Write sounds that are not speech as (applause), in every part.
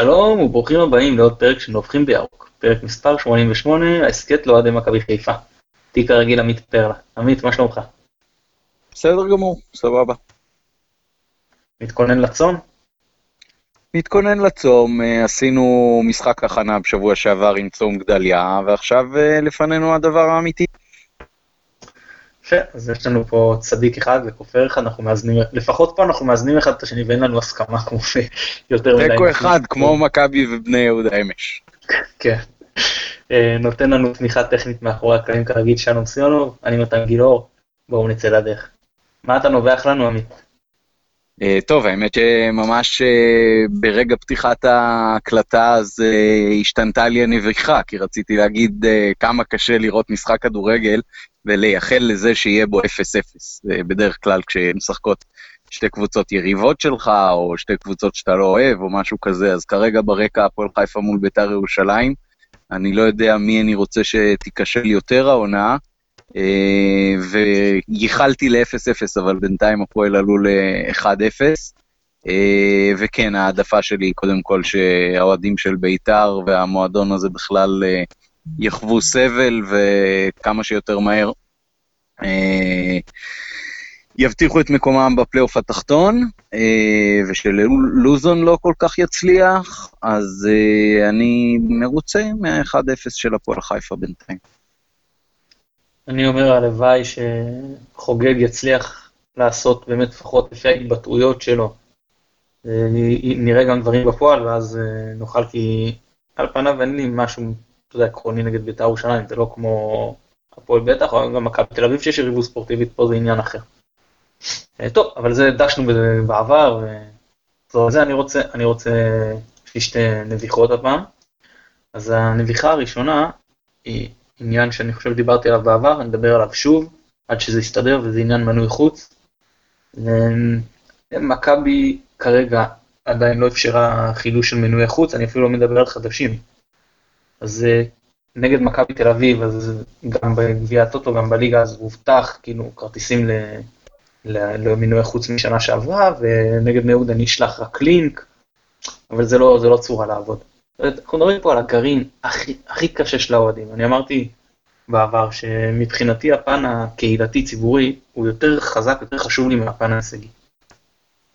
שלום וברוכים הבאים לעוד פרק של נובחים בירוק, פרק מספר 88, ההסכת לאוהדי מכבי חיפה. תיק הרגיל עמית פרלה. עמית, מה שלומך? בסדר גמור, סבבה. מתכונן לצום? מתכונן לצום, אה, עשינו משחק הכנה בשבוע שעבר עם צום גדליה, ועכשיו אה, לפנינו הדבר האמיתי. יפה, אז יש לנו פה צדיק אחד וכופר אחד, אנחנו מאזנים, לפחות פה אנחנו מאזנים אחד את השני ואין לנו הסכמה כמו יותר מדי. תיקו אחד, כמו מכבי ובני יהודה אמש. כן. אה, נותן לנו תמיכה טכנית מאחורי הקלעים כרגיל שלום סיונוב, אני מתן גילאור, בואו נצא לדרך. מה אתה נובח לנו עמית? Uh, טוב, האמת שממש uh, ברגע פתיחת ההקלטה אז השתנתה לי הנביכה, כי רציתי להגיד כמה קשה לראות משחק כדורגל ולייחל לזה שיהיה בו 0-0. Uh, בדרך כלל כשמשחקות שתי קבוצות יריבות שלך, או שתי קבוצות שאתה לא אוהב, או משהו כזה, אז כרגע ברקע הפועל חיפה מול ביתר ירושלים. אני לא יודע מי אני רוצה שתיכשל יותר העונה, אה, וייחלתי ל-0-0, אבל בינתיים הפועל עלו ל-1-0. אה, וכן, העדפה שלי היא קודם כל שהאוהדים של בית"ר והמועדון הזה בכלל אה, יחוו סבל וכמה שיותר מהר יבטיחו את מקומם בפלייאוף התחתון, ושלוזון לא כל כך יצליח, אז אני מרוצה מה-1-0 של הפועל חיפה בינתיים. אני אומר, הלוואי שחוגג יצליח לעשות באמת לפחות לפי ההתבטאויות שלו. אה, נראה גם דברים בפועל, ואז אה, נוכל, כי על פניו אין לי משהו, אתה יודע, עקרוני נגד בית"ר ירושלים, זה לא כמו הפועל בטח, או גם מכבי תל אביב שיש יריבות ספורטיבית, פה זה עניין אחר. אה, טוב, אבל זה דשנו בעבר, וזהו, זה אני רוצה, אני רוצה, יש לי שתי נביחות הפעם. אז הנביחה הראשונה היא עניין שאני חושב דיברתי עליו בעבר, אני אדבר עליו שוב, עד שזה יסתדר, וזה עניין מנוי חוץ. מכבי כרגע עדיין לא אפשרה חידוש של מנועי חוץ, אני אפילו לא מדבר על חדשים. אז אה, נגד מכבי תל אביב, אז גם בגביע הטוטו, גם בליגה, אז הובטח, כאילו, כרטיסים למנועי חוץ משנה שעברה, ונגד בני יהודה נשלח רק לינק, אבל זה לא, זה לא צורה לעבוד. אנחנו מדברים פה על הגרעין הכי, הכי קשה של האוהדים. אני אמרתי בעבר שמבחינתי הפן הקהילתי-ציבורי הוא יותר חזק, יותר חשוב לי מהפן ההישגי.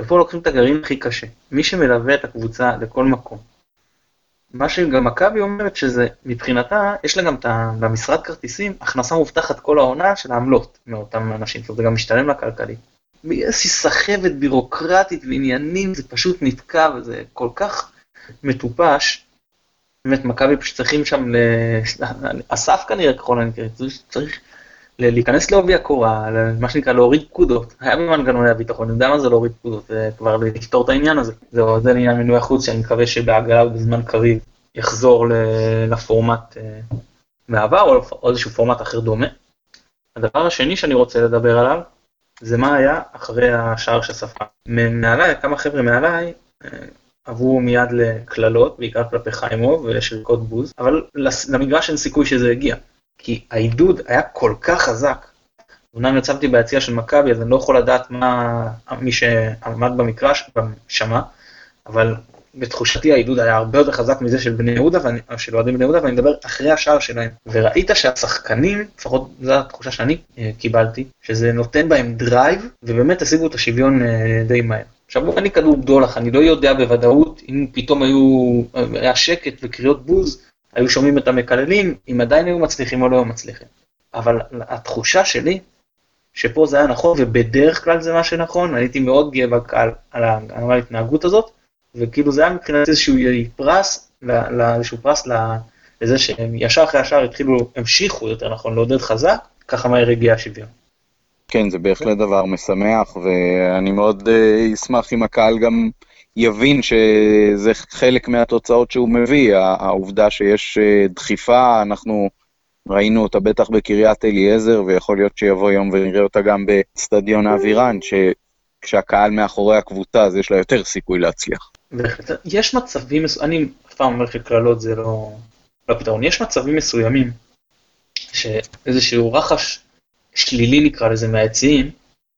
ופה לוקחים את הגרעין הכי קשה. מי שמלווה את הקבוצה לכל מקום. מה שגם מכבי אומרת שזה, מבחינתה, יש לה גם את ה... במשרד כרטיסים, הכנסה מובטחת כל העונה של העמלות מאותם אנשים, זאת אומרת, זה גם משתלם לה כלכלית. איזושהי סחבת בירוקרטית ועניינים, זה פשוט נתקע וזה כל כך מטופש, באמת מכבי פשוט צריכים שם, אסף (laughs) כנראה ככל הנקרא, צריך להיכנס לעובי הקורה, מה שנקרא להוריד פקודות, היה במנגנוני הביטחון, אני יודע מה זה להוריד פקודות, כבר לפתור את העניין הזה. זהו, זה לעניין מינוי החוץ, שאני מקווה שבעגלה ובזמן קריב יחזור לפורמט אה, מעבר, או איזשהו פורמט אחר דומה. הדבר השני שאני רוצה לדבר עליו, זה מה היה אחרי השער שספג. מעליי, כמה חבר'ה מעליי, אה, עברו מיד לקללות, בעיקר כלפי חיימוב ולשריקות בוז, אבל למגרש אין סיכוי שזה הגיע. כי העידוד היה כל כך חזק. אמנם ישבתי ביציע של מכבי, אז אני לא יכול לדעת מה מי שעמד במגרש שמע, אבל בתחושתי העידוד היה הרבה יותר חזק מזה של בני יהודה, ואני, של אוהדים בני יהודה, ואני מדבר אחרי השער שלהם. וראית שהשחקנים, לפחות זו התחושה שאני אה, קיבלתי, שזה נותן בהם drive, ובאמת השיגו את השוויון אה, די מהר. עכשיו אין לי כדור בדולח, אני לא יודע בוודאות אם פתאום היו, היה שקט וקריאות בוז, היו שומעים את המקללים, אם עדיין היו מצליחים או לא היו מצליחים. אבל התחושה שלי, שפה זה היה נכון, ובדרך כלל זה מה שנכון, הייתי מאוד גאה בקהל על ההתנהגות הזאת, וכאילו זה היה מבחינת איזשהו פרס, איזשהו פרס לזה שהם ישר אחרי השאר התחילו, המשיכו יותר נכון, לעודד חזק, ככה מהר הגיע השוויון. כן, זה בהחלט דבר משמח, ואני מאוד uh, אשמח אם הקהל גם יבין שזה חלק מהתוצאות שהוא מביא, העובדה שיש uh, דחיפה, אנחנו ראינו אותה בטח בקריית אליעזר, ויכול להיות שיבוא יום ונראה אותה גם באצטדיון האווירן, שכשהקהל מאחורי הקבוצה, אז יש לה יותר סיכוי להצליח. יש מצבים, אני אף פעם אומר שקללות זה לא, לא פתרון, יש מצבים מסוימים, שאיזשהו רחש שלילי נקרא לזה מהיציעים,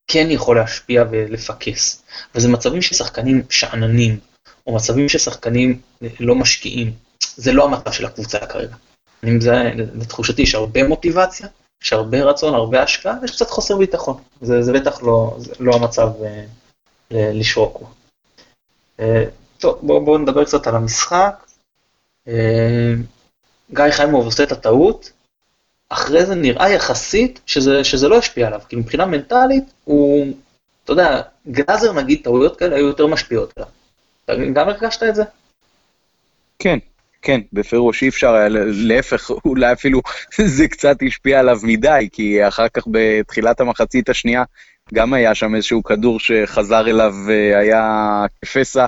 כן יכול להשפיע ולפקס. וזה מצבים ששחקנים שאננים, או מצבים ששחקנים לא משקיעים. זה לא המצב של הקבוצה כרגע. אני מזהה, לתחושתי יש הרבה מוטיבציה, יש הרבה רצון, הרבה השקעה, ויש קצת חוסר ביטחון. זה, זה בטח לא, זה לא המצב אה, לשרוק. אה, טוב, בואו בוא נדבר קצת על המשחק. אה, גיא חיימוב עושה את הטעות, אחרי זה נראה יחסית שזה, שזה לא השפיע עליו, כי מבחינה מנטלית הוא, אתה יודע, גלאזר נגיד, טעויות כאלה היו יותר משפיעות עליו. אתה גם הרגשת את זה? כן, כן, בפירוש אי אפשר להפך, אולי אפילו זה קצת השפיע עליו מדי, כי אחר כך בתחילת המחצית השנייה גם היה שם איזשהו כדור שחזר אליו והיה אה, כפסע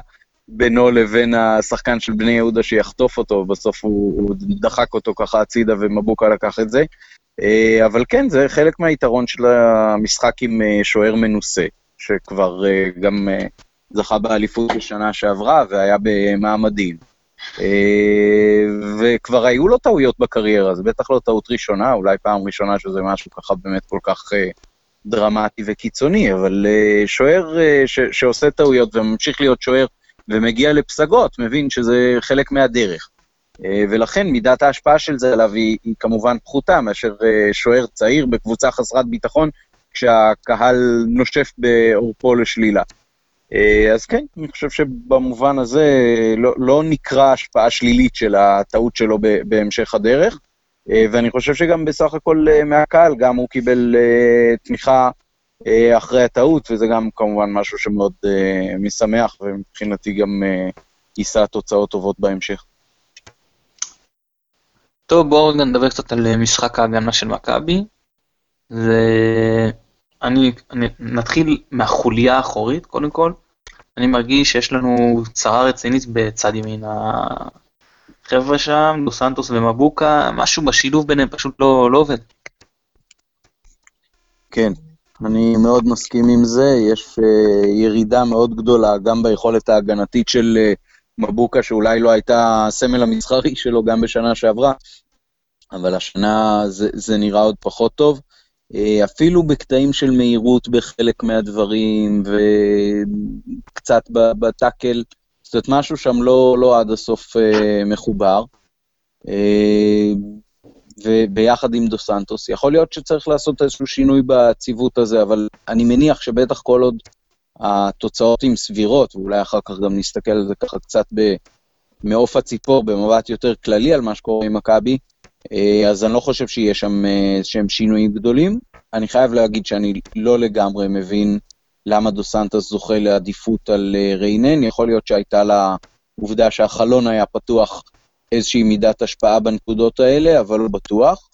בינו לבין השחקן של בני יהודה שיחטוף אותו, בסוף הוא, הוא דחק אותו ככה הצידה ומבוקה לקח את זה. אה, אבל כן, זה חלק מהיתרון של המשחק עם אה, שוער מנוסה, שכבר גם זכה באליפות בשנה שעברה והיה במעמדים. וכבר היו לו טעויות בקריירה, זה בטח לא טעות ראשונה, אולי פעם ראשונה שזה משהו ככה באמת כל כך דרמטי וקיצוני, אבל שוער שעושה טעויות וממשיך להיות שוער ומגיע לפסגות, מבין שזה חלק מהדרך. Uh, ולכן מידת ההשפעה של זה עליו היא, היא כמובן פחותה מאשר uh, שוער צעיר בקבוצה חסרת ביטחון, כשהקהל נושף בעורפו לשלילה. Uh, אז כן, אני חושב שבמובן הזה לא, לא נקרא השפעה שלילית של הטעות שלו בהמשך הדרך. אה, ואני חושב שגם בסך הכל אה, מהקהל, גם הוא קיבל אה, תמיכה אחרי הטעות, וזה גם כמובן משהו שמאוד משמח, ומבחינתי גם יישא תוצאות טובות בהמשך. טוב, בואו רגע נדבר קצת על משחק ההגנה של מכבי. זה... אני, אני נתחיל מהחוליה האחורית, קודם כל. אני מרגיש שיש לנו צרה רצינית בצד ימין. חבר'ה שם, דו סנטוס ומבוקה, משהו בשילוב ביניהם פשוט לא, לא עובד. כן, אני מאוד מסכים עם זה, יש uh, ירידה מאוד גדולה גם ביכולת ההגנתית של uh, מבוקה, שאולי לא הייתה הסמל המסחרי (laughs) שלו גם בשנה שעברה, אבל השנה זה, זה נראה עוד פחות טוב. Uh, אפילו בקטעים של מהירות בחלק מהדברים, וקצת בטאקל, זאת אומרת, משהו שם לא, לא עד הסוף אה, מחובר. וביחד עם דו סנטוס. יכול להיות שצריך לעשות איזשהו שינוי בציוות הזה, אבל אני מניח שבטח כל עוד התוצאות הן סבירות, ואולי אחר כך גם נסתכל על זה ככה קצת מעוף הציפור, במבט יותר כללי על מה שקורה עם מכבי, אה, אז אני לא חושב שיהיה שם אה, שינויים גדולים. אני חייב להגיד שאני לא לגמרי מבין למה דו סנטוס זוכה לעדיפות על אה, ריינן, יכול להיות שהייתה לה עובדה שהחלון היה פתוח איזושהי מידת השפעה בנקודות האלה, אבל לא בטוח.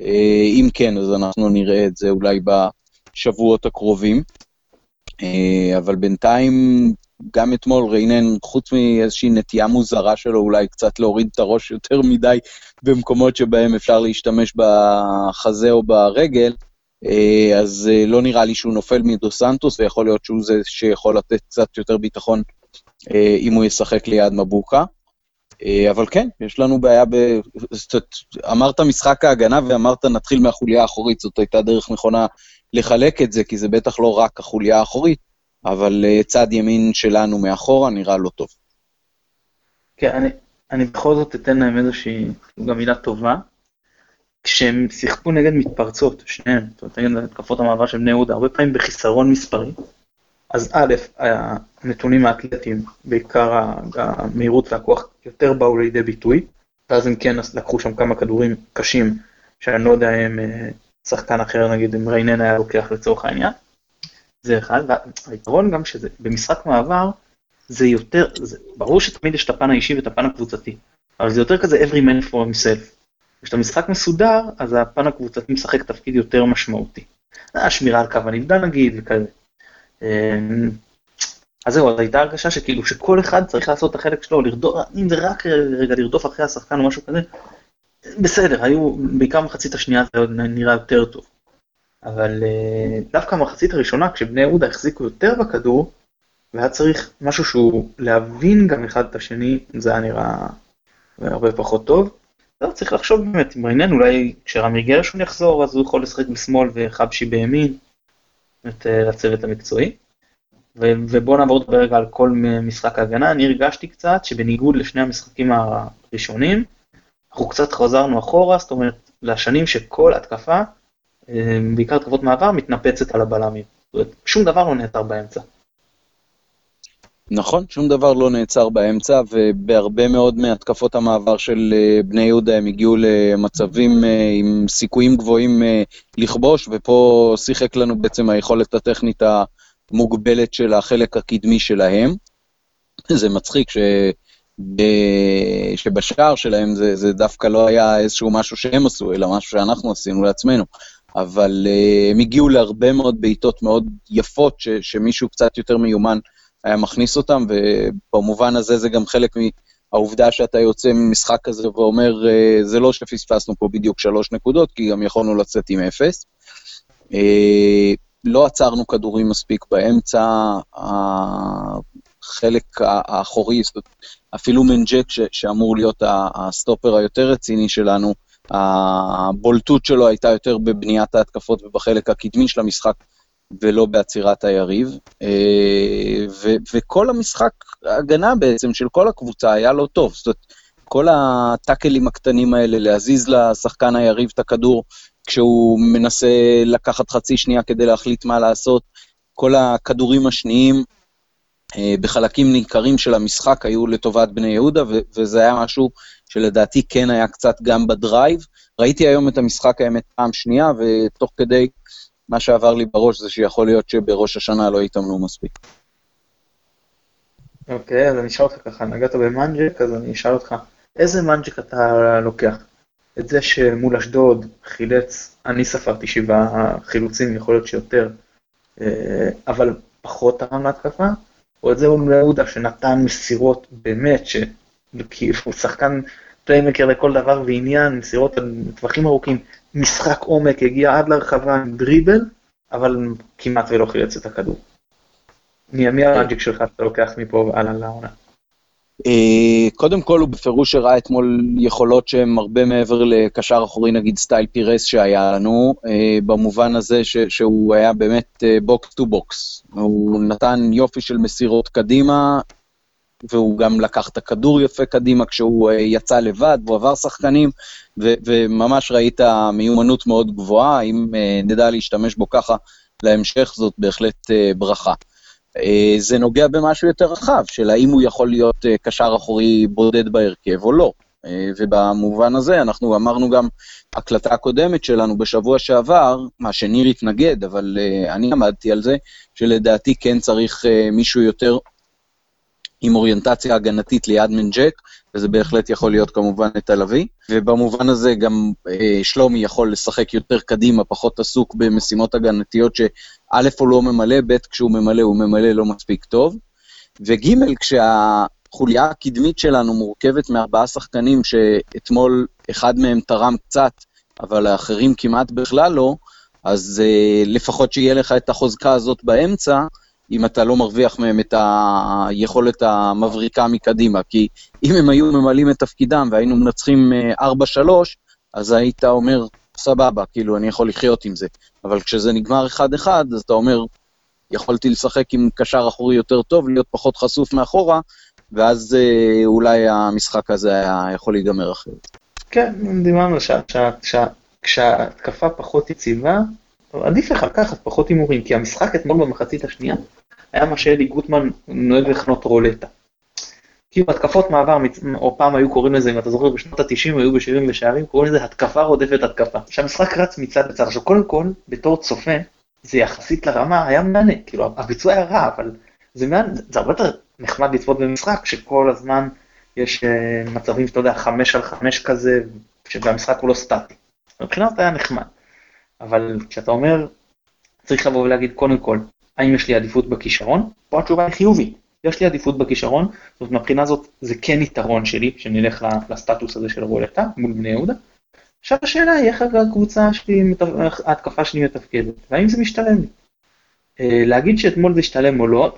אה, אם כן, אז אנחנו נראה את זה אולי בשבועות הקרובים. אה, אבל בינתיים, גם אתמול ריינן, חוץ מאיזושהי נטייה מוזרה שלו, אולי קצת להוריד את הראש יותר מדי במקומות שבהם אפשר להשתמש בחזה או ברגל, אה, אז לא נראה לי שהוא נופל מדו סנטוס, ויכול להיות שהוא זה שיכול לתת קצת יותר ביטחון אם הוא ישחק ליד מבוקה. אבל כן, יש לנו בעיה ב... אמרת משחק ההגנה ואמרת נתחיל מהחוליה האחורית, זאת הייתה דרך נכונה לחלק את זה, כי זה בטח לא רק החוליה האחורית, אבל צד ימין שלנו מאחורה נראה לא טוב. כן, אני, אני בכל זאת אתן להם איזושהי גם מילה טובה. כשהם שיחקו נגד מתפרצות, שניהם, זאת אומרת, נגד התקפות המעבר של בני יהודה, הרבה פעמים בחיסרון מספרי, אז א', הנתונים האתלטיים, בעיקר המהירות והכוח, יותר באו לידי ביטוי, ואז הם כן לקחו שם כמה כדורים קשים, שאני לא יודע אם אה, שחקן אחר, נגיד אם ריינן היה לוקח לצורך העניין. זה אחד, והיתרון גם שזה במשחק מעבר, זה יותר, זה, ברור שתמיד יש את הפן האישי ואת הפן הקבוצתי, אבל זה יותר כזה every man for himself. כשאתה משחק מסודר, אז הפן הקבוצתי משחק תפקיד יותר משמעותי. השמירה על קו הנבדל נגיד וכאלה. אמ, אז זהו, אז הייתה הרגשה שכאילו שכל אחד צריך לעשות את החלק שלו, לרדוף, אם זה רק רגע לרדוף אחרי השחקן או משהו כזה, בסדר, היו, בעיקר מחצית השנייה זה נראה יותר טוב. אבל אה, דווקא המחצית הראשונה, כשבני יהודה החזיקו יותר בכדור, והיה צריך משהו שהוא להבין גם אחד את השני, זה היה נראה הרבה פחות טוב. לא, צריך לחשוב באמת, מעניין, אולי כשרמי גרשון יחזור, אז הוא יכול לשחק בשמאל וחבשי בימין, לצוות המקצועי. ובואו נעבור לדבר רגע על כל משחק ההגנה, אני הרגשתי קצת שבניגוד לשני המשחקים הראשונים, אנחנו קצת חזרנו אחורה, זאת אומרת, לשנים שכל התקפה, אה, בעיקר תקפות מעבר, מתנפצת על הבלמים. זאת אומרת, שום דבר לא נעצר באמצע. נכון, שום דבר לא נעצר באמצע, ובהרבה מאוד מהתקפות המעבר של אה, בני יהודה הם הגיעו למצבים אה, עם סיכויים גבוהים לכבוש, ופה שיחק לנו בעצם היכולת הטכנית המוגבלת של החלק הקדמי שלהם. זה מצחיק ש... שבשער שלהם זה, זה דווקא לא היה איזשהו משהו שהם עשו, אלא משהו שאנחנו עשינו לעצמנו. אבל הם הגיעו להרבה מאוד בעיטות מאוד יפות, ש, שמישהו קצת יותר מיומן היה מכניס אותם, ובמובן הזה זה גם חלק מהעובדה שאתה יוצא ממשחק כזה ואומר, uh, זה לא שפספסנו פה בדיוק שלוש נקודות, כי גם יכולנו לצאת עם אפס. Uh, לא עצרנו כדורים מספיק באמצע, החלק האחורי, אפילו מנג'ק שאמור להיות הסטופר היותר רציני שלנו, הבולטות שלו הייתה יותר בבניית ההתקפות ובחלק הקדמי של המשחק, ולא בעצירת היריב. אה, ו- וכל המשחק הגנה בעצם של כל הקבוצה היה לא טוב. זאת אומרת, כל הטאקלים הקטנים האלה, להזיז לשחקן היריב את הכדור כשהוא מנסה לקחת חצי שנייה כדי להחליט מה לעשות, כל הכדורים השניים אה, בחלקים ניכרים של המשחק היו לטובת בני יהודה, וזה היה משהו שלדעתי כן היה קצת גם ב drive. ראיתי היום את המשחק האמת פעם שנייה, ותוך כדי מה שעבר לי בראש זה שיכול להיות שבראש השנה לא התאמנו מספיק. אוקיי, okay, אז אני אשאל אותך ככה, נגעת במנג'ק, אז אני אשאל אותך, איזה מנג'ק אתה לוקח? את זה שמול אשדוד חילץ, אני ספרתי שבעה חילוצים, יכול להיות שיותר, אה, אבל פחות תרם להתקפה, או את זה מול יהודה שנתן מסירות באמת, שכאילו הוא שחקן playmaker לכל דבר ועניין, מסירות על טווחים ארוכים, משחק עומק, הגיע עד לרחבה עם דריבל, אבל כמעט ולא חילץ את הכדור. מי, המנג'ק שלך אתה לוקח מפה והלאה לעונה? אה, קודם כל הוא בפירוש הראה אתמול יכולות שהן הרבה מעבר לקשר אחורי נגיד סטייל פירס שהיה לנו, אה, במובן הזה ש, שהוא היה באמת box to box. הוא נתן יופי של מסירות קדימה, והוא גם לקח את הכדור יפה קדימה כשהוא אה, יצא לבד, והוא עבר שחקנים, וממש ראית מיומנות מאוד גבוהה, אם נדע להשתמש בו ככה להמשך זאת בהחלט ברכה. אה, זה נוגע במשהו יותר רחב, של האם הוא יכול להיות אה, קשר אחורי בודד בהרכב או לא. אה, ובמובן הזה אנחנו אמרנו גם, הקלטה הקודמת שלנו בשבוע שעבר, מה שניר התנגד, אבל אני עמדתי על זה, שלדעתי כן צריך מישהו יותר עם אוריינטציה הגנתית ליד מנג'ק, וזה בהחלט יכול להיות כמובן את הלוי, ובמובן הזה גם אה, שלומי יכול לשחק יותר קדימה, פחות עסוק במשימות הגנתיות שא' הוא לא ממלא, ב' כשהוא ממלא הוא ממלא לא מספיק טוב, וג' כשהחוליה הקדמית שלנו מורכבת מארבעה שחקנים שאתמול אחד מהם תרם קצת, אבל האחרים כמעט בכלל לא, אז אה, לפחות שיהיה לך את החוזקה הזאת באמצע, אם אתה לא מרוויח מהם את היכולת המבריקה מקדימה. כי אם הם היו ממלאים את תפקידם והיינו מנצחים 4-3, אה, אז היית אומר, סבבה, כאילו, אני יכול לחיות עם זה. אבל כשזה נגמר 1-1, אז אתה אומר, יכולתי לשחק עם קשר אחורי יותר טוב, להיות פחות חשוף מאחורה, ואז אה, אולי המשחק הזה היה יכול להיגמר אחרת. כן, דיברנו כשההתקפה פחות יציבה, עדיף לך לקחת פחות הימורים, כי המשחק אתמול במחצית השנייה היה מה שאלי גוטמן נוהג לכנות רולטה. כאילו התקפות מעבר, או פעם היו קוראים לזה, אם אתה זוכר, בשנות ה-90 היו בשירים ושערים, קוראים לזה התקפה רודפת התקפה. שהמשחק רץ מצד לצד. עכשיו קודם כל, בתור צופה, זה יחסית לרמה היה מענה, כאילו הביצוע היה רע, אבל זה מענה, זה הרבה יותר נחמד לצפות במשחק, שכל הזמן יש uh, מצבים שאתה יודע, חמש על חמש כזה, שהמשחק הוא לא סטטי. מבחינת היה נחמד. אבל כשאתה אומר, צריך לבוא ולהגיד קודם כל, האם יש לי עדיפות בכישרון? פה התשובה היא חיובית, יש לי עדיפות בכישרון, זאת אומרת מבחינה זאת זה כן יתרון שלי, שנלך לסטטוס הזה של רולטה מול בני יהודה. עכשיו השאלה היא איך הקבוצה שלי, ההתקפה שלי מתפקדת, והאם זה משתלם לי. אה, להגיד שאתמול זה השתלם או לא,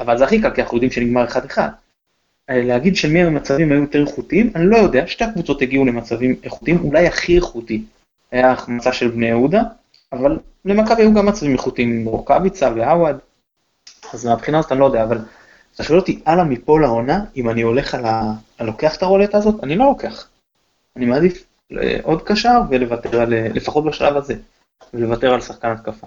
אבל זה הכי קל, כי אנחנו יודעים שנגמר 1-1. אה, להגיד של מי המצבים היו יותר איכותיים, אני לא יודע, שתי הקבוצות הגיעו למצבים איכותיים, אולי הכי איכותי היה החמצה של בני יהודה, אבל למכבי היו גם מצבים איכותיים עם רוקאביצה ועווד. אז מהבחינה הזאת אני לא יודע, אבל אתה שואל אותי הלאה מפה לעונה, אם אני הולך על ה... אני לוקח את הרולטה הזאת? אני לא לוקח. אני מעדיף אה, עוד קשר ולוותר על, אה, לפחות בשלב הזה, ולוותר על שחקן התקפה.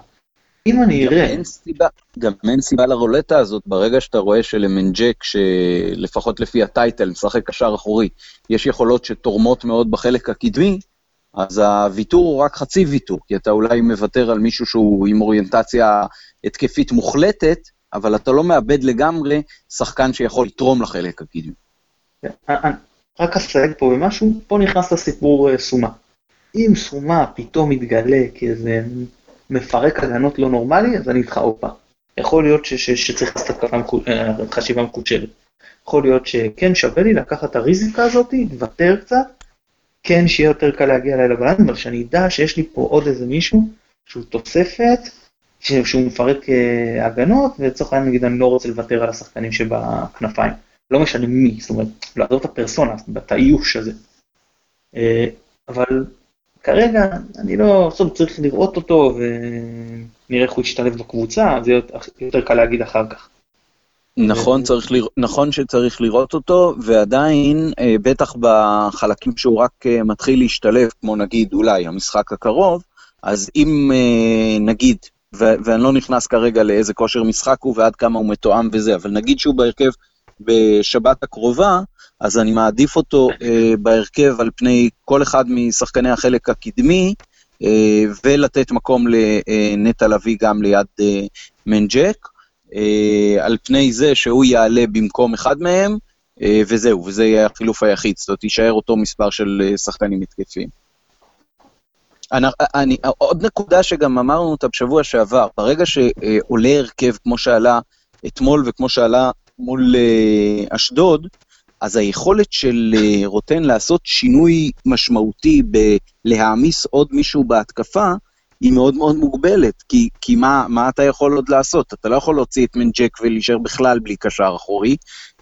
אם אני גם אראה... אין סיבה, גם אין סיבה לרולטה הזאת, ברגע שאתה רואה שלמנג'ק, שלפחות לפי הטייטל, משחק קשר אחורי, יש יכולות שתורמות מאוד בחלק הקדמי, אז הוויתור הוא רק חצי ויתור, כי אתה אולי מוותר על מישהו שהוא עם אוריינטציה התקפית מוחלטת, אבל אתה לא מאבד לגמרי שחקן שיכול לתרום לחלק הקדמי. כן, רק אסייג פה במשהו, פה נכנס לסיפור אה, סומה. אם סומה פתאום מתגלה כאיזה מפרק הגנות לא נורמלי, אז אני איתך פעם. יכול להיות שצריך לעשות אה, חשיבה מחודשת. יכול להיות שכן שווה לי לקחת את הריזיקה הזאת, לוותר קצת, כן שיהיה יותר קל להגיע אליי לבלנד, אבל שאני אדע שיש לי פה עוד איזה מישהו שהוא תוספת, שהוא מפרק אה, הגנות, ולצורך העניין נגיד אני לא רוצה לוותר על השחקנים שבכנפיים. לא משנה מי, זאת אומרת, לעזוב את הפרסונה, את האיוש הזה. אה, אבל כרגע אני לא, בסוף צריך לראות אותו ונראה איך הוא ישתלב בקבוצה, זה יותר קל להגיד אחר כך. נכון, צריך לרא... נכון שצריך לראות אותו, ועדיין, אה, בטח בחלקים שהוא רק אה, מתחיל להשתלב, כמו נגיד אולי המשחק הקרוב, אז אם אה, נגיד, ו- ואני לא נכנס כרגע לאיזה כושר משחק הוא ועד כמה הוא מתואם וזה, אבל נגיד שהוא בהרכב בשבת הקרובה, אז אני מעדיף אותו אה, בהרכב על פני כל אחד משחקני החלק הקדמי, אה, ולתת מקום לנטע לביא גם ליד אה, מנג'ק. אה, על פני זה שהוא יעלה במקום אחד מהם, אה, וזהו, וזה יהיה החילוף היחיד, זאת אומרת, יישאר אותו מספר של אה, שחקנים התקפיים. אני, אני, עוד נקודה שגם אמרנו אותה בשבוע שעבר, ברגע שעולה הרכב כמו שעלה אתמול וכמו שעלה מול אה, אשדוד, אז היכולת של אה, רוטן לעשות שינוי משמעותי בלהעמיס עוד מישהו בהתקפה, היא מאוד מאוד מוגבלת, כי, כי מה, מה אתה יכול עוד לעשות? אתה לא יכול להוציא את מנג'ק ולהישאר בכלל בלי קשר אחורי,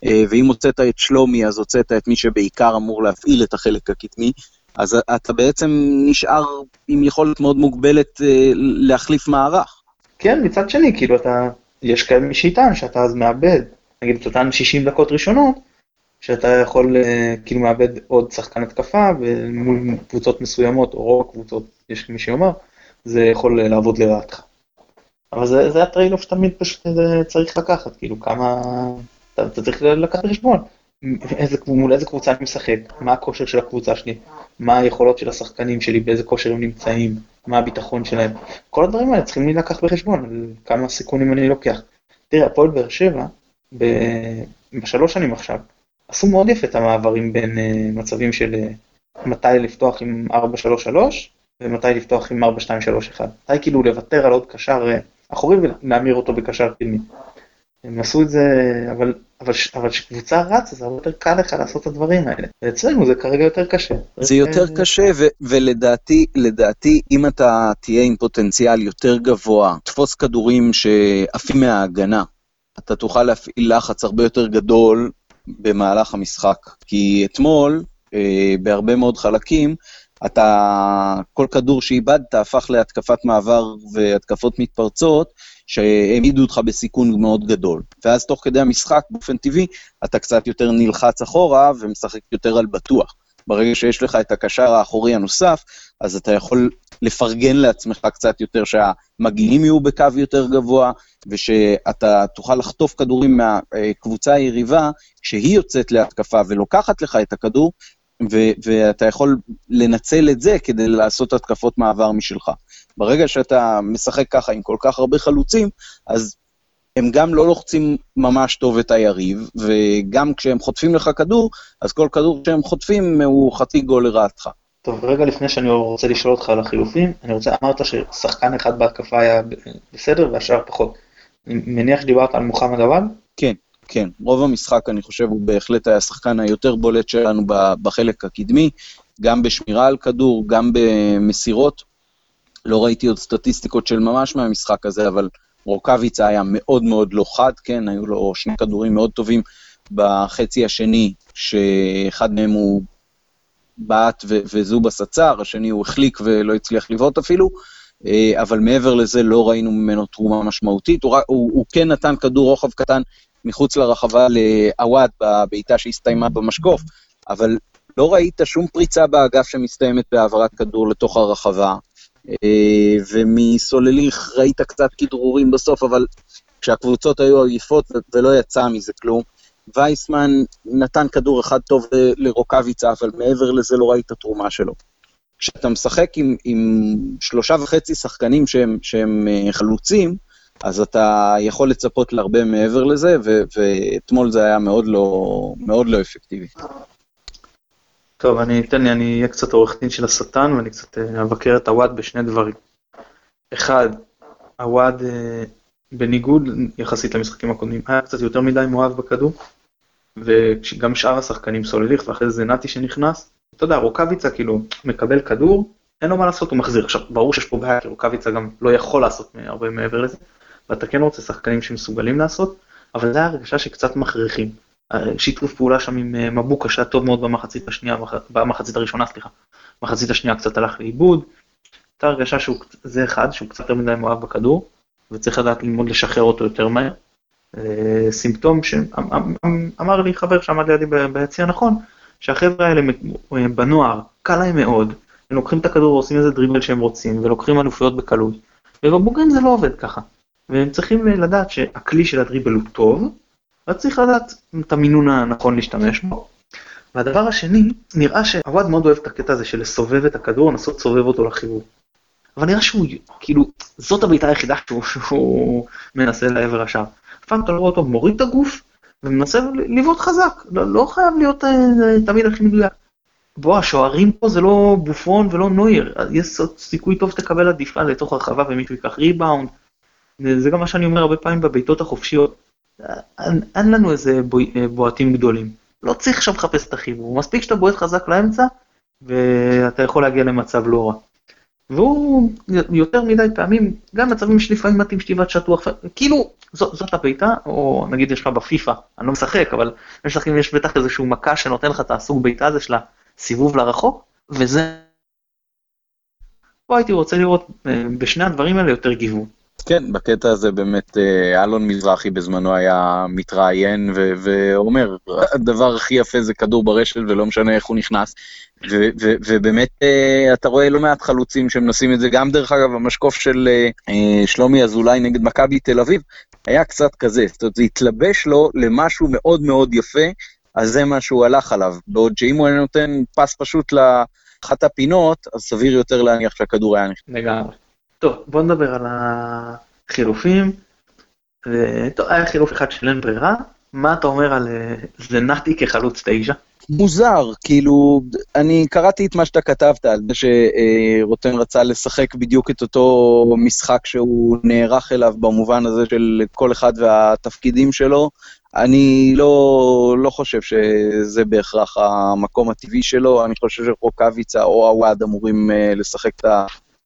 אה, ואם הוצאת את שלומי, אז הוצאת את מי שבעיקר אמור להפעיל את החלק הקדמי, אז אתה בעצם נשאר עם יכולת מאוד מוגבלת אה, להחליף מערך. כן, מצד שני, כאילו אתה, יש כאלה שיטען שאתה אז מאבד, נגיד את אותן 60 דקות ראשונות, שאתה יכול, אה, כאילו מאבד עוד שחקן התקפה, ומול קבוצות מסוימות, או רוב הקבוצות, יש מי שיאמר, זה יכול לעבוד לרעתך. אבל זה, זה ה trade-off שתמיד פשוט צריך לקחת, כאילו כמה, אתה, אתה צריך לקחת בחשבון. איזה, מול איזה קבוצה אני משחק, מה הכושר של הקבוצה שלי, מה היכולות של השחקנים שלי, באיזה כושר הם נמצאים, מה הביטחון שלהם. כל הדברים האלה צריכים להילקח בחשבון, כמה סיכונים אני לוקח. תראה, הפועל באר שבע, ב- בשלוש שנים עכשיו, עשו מאוד יפה את המעברים בין אה, מצבים של אה, מתי לפתוח עם 4-3-3 ומתי לפתוח עם 4-2-3-1. מתי כאילו לוותר על עוד קשר אה, אחורי ולהמיר אותו בקשר קדמי. הם עשו את זה, אבל, אבל, אבל כשקבוצה רצה זה הרבה יותר קל לך לעשות את הדברים האלה. ואצלנו זה כרגע יותר קשה. זה יותר אה, קשה, ו- ולדעתי, לדעתי, אם אתה תהיה עם פוטנציאל יותר גבוה, תפוס כדורים שעפים מההגנה, אתה תוכל להפעיל לחץ הרבה יותר גדול במהלך המשחק. כי אתמול, אה, בהרבה מאוד חלקים, אתה, כל כדור שאיבדת הפך להתקפת מעבר והתקפות מתפרצות, שהעמידו אותך בסיכון מאוד גדול. ואז תוך כדי המשחק, באופן טבעי, אתה קצת יותר נלחץ אחורה ומשחק יותר על בטוח. ברגע שיש לך את הקשר האחורי הנוסף, אז אתה יכול לפרגן לעצמך קצת יותר שהמגינים יהיו בקו יותר גבוה, ושאתה תוכל לחטוף כדורים מהקבוצה היריבה, כשהיא יוצאת להתקפה ולוקחת לך את הכדור, ו- ואתה יכול לנצל את זה כדי לעשות התקפות מעבר משלך. ברגע שאתה משחק ככה עם כל כך הרבה חלוצים, אז הם גם לא לוחצים ממש טוב את היריב, וגם כשהם חוטפים לך כדור, אז כל כדור שהם חוטפים הוא חצי גול לרעתך. טוב, רגע לפני שאני רוצה לשאול אותך על החילופים, אני רוצה, אמרת ששחקן אחד בהתקפה היה בסדר והשאר פחות. אני מניח שדיברת על מוחמד עבד? כן, כן. רוב המשחק, אני חושב, הוא בהחלט היה השחקן היותר בולט שלנו בחלק הקדמי, גם בשמירה על כדור, גם במסירות. לא ראיתי עוד סטטיסטיקות של ממש מהמשחק הזה, אבל רוקאביצה היה מאוד מאוד לא חד, כן, היו לו שני כדורים מאוד טובים בחצי השני, שאחד מהם הוא בעט ו- וזובס עצר, השני הוא החליק ולא הצליח לבעוט אפילו, אה, אבל מעבר לזה לא ראינו ממנו תרומה משמעותית. הוא, הוא, הוא כן נתן כדור רוחב קטן מחוץ לרחבה לעווד בבעיטה שהסתיימה במשקוף, אבל לא ראית שום פריצה באגף שמסתיימת בהעברת כדור לתוך הרחבה. אה, ומסולליך ראית קצת כדרורים בסוף, אבל כשהקבוצות היו עייפות ולא יצא מזה כלום. וייסמן נתן כדור אחד טוב לרוקאביצה, אבל מעבר לזה לא ראית תרומה שלו. כשאתה משחק עם, עם שלושה וחצי שחקנים שהם, שהם אה, חלוצים, אז אתה יכול לצפות להרבה מעבר לזה, ו, ואתמול זה היה מאוד לא, מאוד לא אפקטיבי. טוב, אני אתן לי, אני אהיה קצת עורך דין של השטן, ואני קצת אה, אבקר את הוואד בשני דברים. אחד, הוואד, אה, בניגוד יחסית למשחקים הקודמים, היה קצת יותר מדי מואב בכדור, וגם שאר השחקנים סולליך, ואחרי זה נתי שנכנס, אתה יודע, רוקאביצה כאילו מקבל כדור, אין לו מה לעשות, הוא מחזיר. עכשיו, ברור שיש פה בעיה, כי רוקאביצה גם לא יכול לעשות הרבה מעבר לזה, ואתה כן רוצה שחקנים שמסוגלים לעשות, אבל זו הרגשה שקצת מכריחים. שיתוף פעולה שם עם אה, מבוקה שהיה טוב מאוד במחצית השנייה, במחצית הראשונה, סליחה. במחצית השנייה קצת הלך לאיבוד. הייתה הרגשה שהוא, זה אחד, שהוא קצת יותר מדי מאוהב בכדור, וצריך לדעת ללמוד לשחרר אותו יותר מהר. אה, סימפטום שאמר לי חבר שעמד לידי ביציע נכון, שהחבר'ה האלה אה, בנוער, קל להם מאוד, הם לוקחים את הכדור ועושים איזה דריבל שהם רוצים, ולוקחים אלופויות בקלות, ובבוגרים זה לא עובד ככה. והם צריכים לדעת שהכלי של הדריבל הוא טוב, רק צריך לדעת את המינון הנכון להשתמש בו. והדבר השני, נראה שעווד מאוד אוהב את הקטע הזה של לסובב את הכדור, לנסות לסובב אותו לחיבור. אבל נראה שהוא, כאילו, זאת הבעיטה היחידה שהוא, שהוא מנסה לעבר השער. אף פעם אתה לא רואה אותו מוריד את הגוף ומנסה לבעוט חזק, לא, לא חייב להיות אה, תמיד הכי מדויק. בוא, השוערים פה זה לא בופון ולא נויר, יש סיכוי טוב שתקבל עדיפה לתוך הרחבה ומישהו ייקח ריבאונד. זה גם מה שאני אומר הרבה פעמים בבעיטות החופשיות. אין, אין לנו איזה בועטים גדולים. לא צריך עכשיו לחפש את החיבור, מספיק שאתה בועט חזק לאמצע, ואתה יכול להגיע למצב לא רע. והוא יותר מדי פעמים, גם מצבים שלפעמים מתאים שתיבת שטוח, כאילו זאת, זאת הבעיטה, או נגיד יש לך בפיפא, אני לא משחק, אבל יש לך, יש בטח איזשהו מכה שנותן לך את הסוג בעיטה הזה של הסיבוב לרחוק, וזה... פה הייתי רוצה לראות אה, בשני הדברים האלה יותר גיוון. כן, בקטע הזה באמת אה, אלון מזרחי בזמנו היה מתראיין ו- ואומר, הדבר הכי יפה זה כדור ברשת ולא משנה איך הוא נכנס. ו- ו- ובאמת אה, אתה רואה לא מעט חלוצים שמנסים את זה, גם דרך אגב המשקוף של אה, שלומי אזולאי נגד מכבי תל אביב היה קצת כזה, זאת אומרת זה התלבש לו למשהו מאוד מאוד יפה, אז זה מה שהוא הלך עליו. בעוד שאם הוא היה נותן פס פשוט לאחת הפינות, אז סביר יותר להניח שהכדור היה נכנס. לגמרי. טוב, בוא נדבר על החילופים. טוב, היה חילוף אחד של אין ברירה, מה אתה אומר על זנתי אה, כחלוץ תשע? מוזר, כאילו, אני קראתי את מה שאתה כתבת, על זה שרותם רצה לשחק בדיוק את אותו משחק שהוא נערך אליו במובן הזה של כל אחד והתפקידים שלו. אני לא, לא חושב שזה בהכרח המקום הטבעי שלו, אני חושב שרוקאביצה או עוואד אמורים אה, לשחק את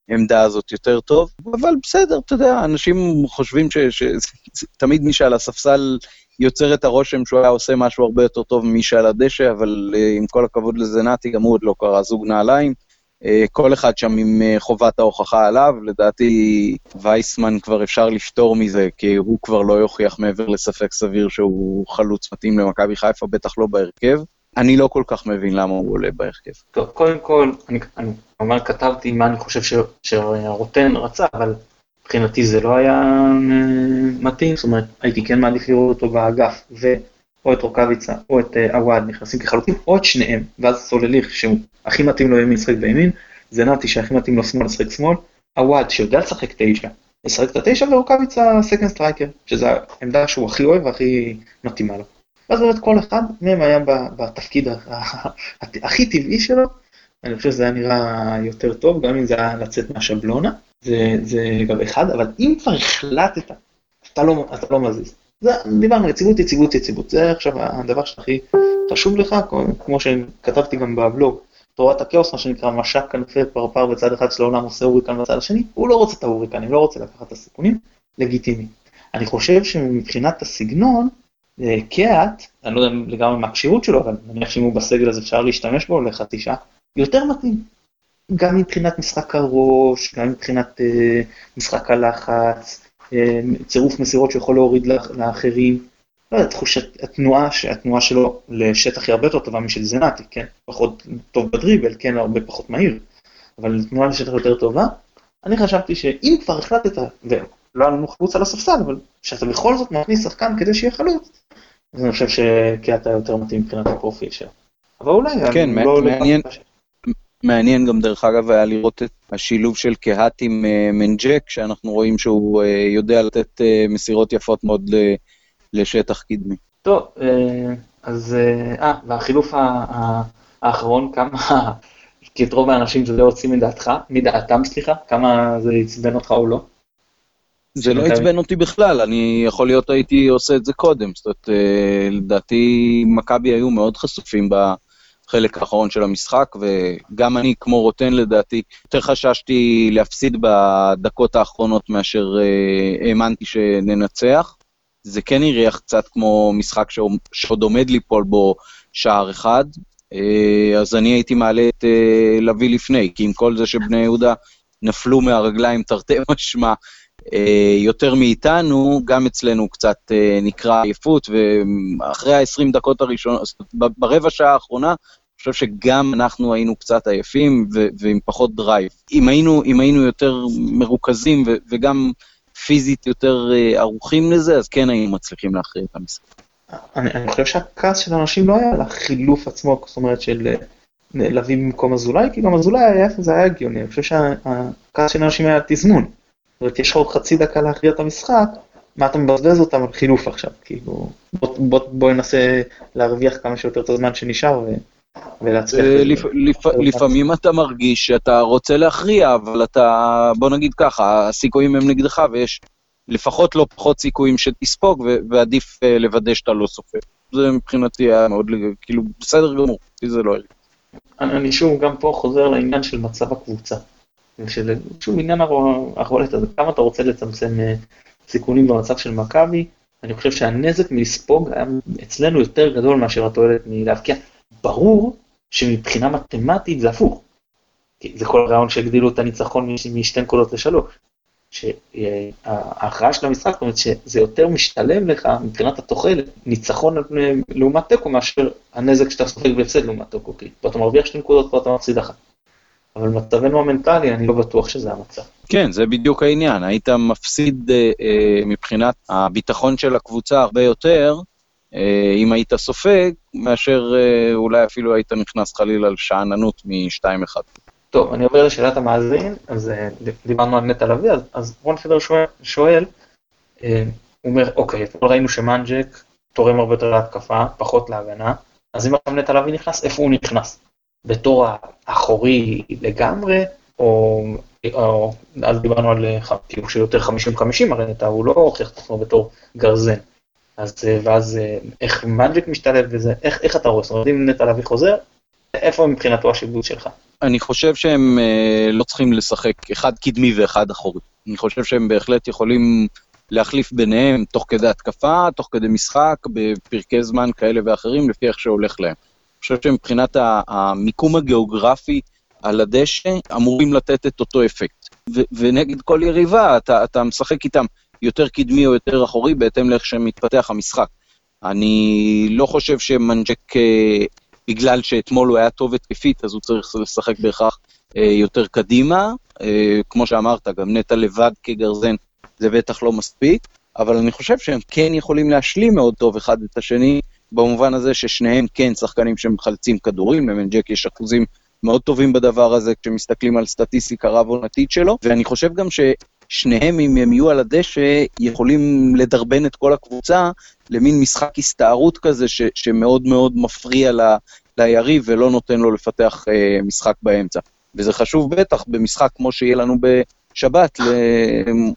העמדה הזאת יותר טוב, אבל בסדר, אתה יודע, אנשים חושבים שתמיד מי שעל הספסל יוצר את הרושם שהוא היה עושה משהו הרבה יותר טוב ממי שעל הדשא, אבל uh, עם כל הכבוד לזנתי, גם הוא עוד לא קרא זוג נעליים. Uh, כל אחד שם עם uh, חובת ההוכחה עליו, לדעתי וייסמן כבר אפשר לפתור מזה, כי הוא כבר לא יוכיח מעבר לספק סביר שהוא חלוץ מתאים למכבי חיפה, בטח לא בהרכב. אני לא כל כך מבין למה הוא עולה בהרכב. טוב, קודם כל, אני, אני אומר, כתבתי מה אני חושב שרוטן רצה, אבל מבחינתי זה לא היה אה, מתאים, זאת אומרת, הייתי כן מעדיף לראות אותו באגף, ואו את רוקאביצה או את אה, עווד נכנסים כחלוטין, או את שניהם, ואז סולליך, שהכי מתאים לו ימין לשחק בימין, זה נתי שהכי מתאים לו שמאל לשחק שמאל, עווד שיודע לשחק תשע, לשחק את התשע, ורוקאביצה second striker, שזו העמדה שהוא הכי אוהב והכי מתאימה לו. ואז באמת כל אחד מהם היה בתפקיד הכי טבעי שלו, אני חושב שזה היה נראה יותר טוב, גם אם זה היה לצאת מהשבלונה, זה, זה גם אחד, אבל אם כבר החלטת, אתה לא, אתה לא מזיז. זה, דיברנו, יציבות, יציבות, יציבות, זה עכשיו הדבר שהכי חשוב לך, כמו שכתבתי גם בבלוג, תורת הכאוס, מה שנקרא משק כנפי פרפר בצד אחד של העולם עושה הוריקן בצד השני, הוא לא רוצה את ההוריקנים, לא רוצה לקחת את הסיכונים, לגיטימי. אני חושב שמבחינת הסגנון, אה, קאט, אני לא יודע לגמרי מה הכשירות שלו, אבל נניח שאם הוא בסגל אז אפשר להשתמש בו לחצי שעה, יותר מתאים. גם מבחינת משחק הראש, גם מבחינת אה, משחק הלחץ, אה, צירוף מסירות שיכול להוריד לאחרים. לא יודע, תחושת התנועה, שהתנועה שלו לשטח היא הרבה יותר טובה משל זנתי, כן? פחות טוב בדריבל, כן? הרבה פחות מהיר. אבל תנועה לשטח יותר טובה. אני חשבתי שאם כבר החלטת, ולא היה לנו חלוץ על הספסל, אבל שאתה בכל זאת מכניס שחקן כדי שיהיה חלוץ, אז אני חושב שקיאטה יותר מתאים מבחינת הפרופיל שלו. אבל אולי, כן, לא מעניין. מעניין גם דרך אגב היה לראות את השילוב של קהת עם uh, מנג'ק, שאנחנו רואים שהוא uh, יודע לתת uh, מסירות יפות מאוד לשטח קדמי. טוב, אז, אה, והחילוף האחרון, כמה, (laughs) כי את רוב האנשים זה לא יוצאים מדעתך, מדעתם סליחה, כמה זה עצבן אותך או לא? זה לא עצבן אותי בכלל, אני יכול להיות הייתי עושה את זה קודם, זאת אומרת, לדעתי מכבי היו מאוד חשופים ב... החלק האחרון של המשחק, וגם אני, כמו רוטן לדעתי, יותר חששתי להפסיד בדקות האחרונות מאשר אה, האמנתי שננצח. זה כן הריח קצת כמו משחק שעוד עומד ליפול בו שער אחד, אה, אז אני הייתי מעלה את אה, לביא לפני, כי עם כל זה שבני יהודה נפלו מהרגליים תרתי משמע יותר מאיתנו, גם אצלנו קצת ניכרה עייפות, ואחרי ה-20 דקות הראשונות, ברבע שעה האחרונה, חושב שגם אנחנו היינו קצת עייפים ו- ועם פחות drive. אם היינו, אם היינו יותר מרוכזים ו- וגם פיזית יותר uh, ערוכים לזה, אז כן היינו מצליחים להכריע את המשחק. אני, אני חושב שהכעס של אנשים לא היה על החילוף עצמו, זאת אומרת של אה, להביא במקום אזולאי, כי גם אזולאי היה איפה זה היה הגיוני, אני חושב שהכעס של אנשים היה תזמון. זאת אומרת, יש לך עוד חצי דקה להכריע את המשחק, מה אתה מבזבז אותם על חילוף עכשיו, כאילו, בוא, בוא, בוא ננסה להרוויח כמה שיותר את הזמן שנשאר ו... ולהצליח. אה, לפעמים אתה מרגיש שאתה רוצה להכריע, אבל אתה, בוא נגיד ככה, הסיכויים הם נגדך ויש לפחות לא פחות סיכויים שתספוג, ועדיף אה, לוודא שאתה לא סופר. זה מבחינתי היה מאוד, כאילו, בסדר גמור, כי זה לא היה. אני שוב גם פה חוזר לעניין של מצב הקבוצה. של, שוב עניין הרולט הזה, כמה אתה רוצה לצמצם אה, סיכונים במצב של מכבי, אני חושב שהנזק מלספוג היה אצלנו יותר גדול מאשר התועלת מלהבקיע. ברור שמבחינה מתמטית זה הפוך. זה כל הרעיון שהגדילו את הניצחון משתי נקודות לשלוש. שההכרעה של המשחק, זאת אומרת שזה יותר משתלם לך מבחינת התוחלת, ניצחון לעומת תיקו מאשר הנזק שאתה סופג בהפסד לעומת תיקו, כי פה אתה מרוויח שתי נקודות, פה אתה מפסיד אחת. אבל מצבנו המנטלי, אני לא בטוח שזה המצב. כן, זה בדיוק העניין. היית מפסיד אה, אה, מבחינת הביטחון של הקבוצה הרבה יותר, אה, אם היית סופג, מאשר אה, אולי אפילו היית נכנס חלילה לשאננות מ-2-1. טוב, אני עובר לשאלת המאזין, אז אה, דיברנו על נטע לביא, אז, אז רון פדר שואל, שואל הוא אומר, אוקיי, אתמול ראינו שמנג'ק תורם הרבה יותר להתקפה, פחות להגנה, אז אם עכשיו נטע לביא נכנס, איפה הוא נכנס? בתור האחורי לגמרי, או, או אז דיברנו על כאילו שיותר 50-50, הרי נטע הוא לא הוכיח את עצמו בתור גרזן. אז אה, ואז אה, איך מג'יק משתלב בזה, איך, איך אתה רואה? זאת אומרת, אם נטע לביא חוזר, איפה מבחינתו השיבוץ שלך? אני חושב שהם אה, לא צריכים לשחק אחד קדמי ואחד אחורי. אני חושב שהם בהחלט יכולים להחליף ביניהם תוך כדי התקפה, תוך כדי משחק, בפרקי זמן כאלה ואחרים, לפי איך שהולך להם. חושב שמבחינת המיקום הגיאוגרפי על הדשא, אמורים לתת את אותו אפקט. ונגד כל יריבה, אתה, אתה משחק איתם יותר קדמי או יותר אחורי, בהתאם לאיך שמתפתח המשחק. אני לא חושב שמנג'ק, אה, בגלל שאתמול הוא היה טוב התקפית, אז הוא צריך לשחק בהכרח אה, יותר קדימה. אה, כמו שאמרת, גם נטע לבד כגרזן זה בטח לא מספיק, אבל אני חושב שהם כן יכולים להשלים מאוד טוב אחד את השני, במובן הזה ששניהם כן שחקנים שמחלצים כדורים, למנג'ק יש אחוזים מאוד טובים בדבר הזה כשמסתכלים על סטטיסטיקה רב-עונתית שלו, ואני חושב גם ש... שניהם, אם הם יהיו על הדשא, יכולים לדרבן את כל הקבוצה למין משחק הסתערות כזה, ש, שמאוד מאוד מפריע ל, ליריב ולא נותן לו לפתח אה, משחק באמצע. וזה חשוב בטח במשחק כמו שיהיה לנו בשבת,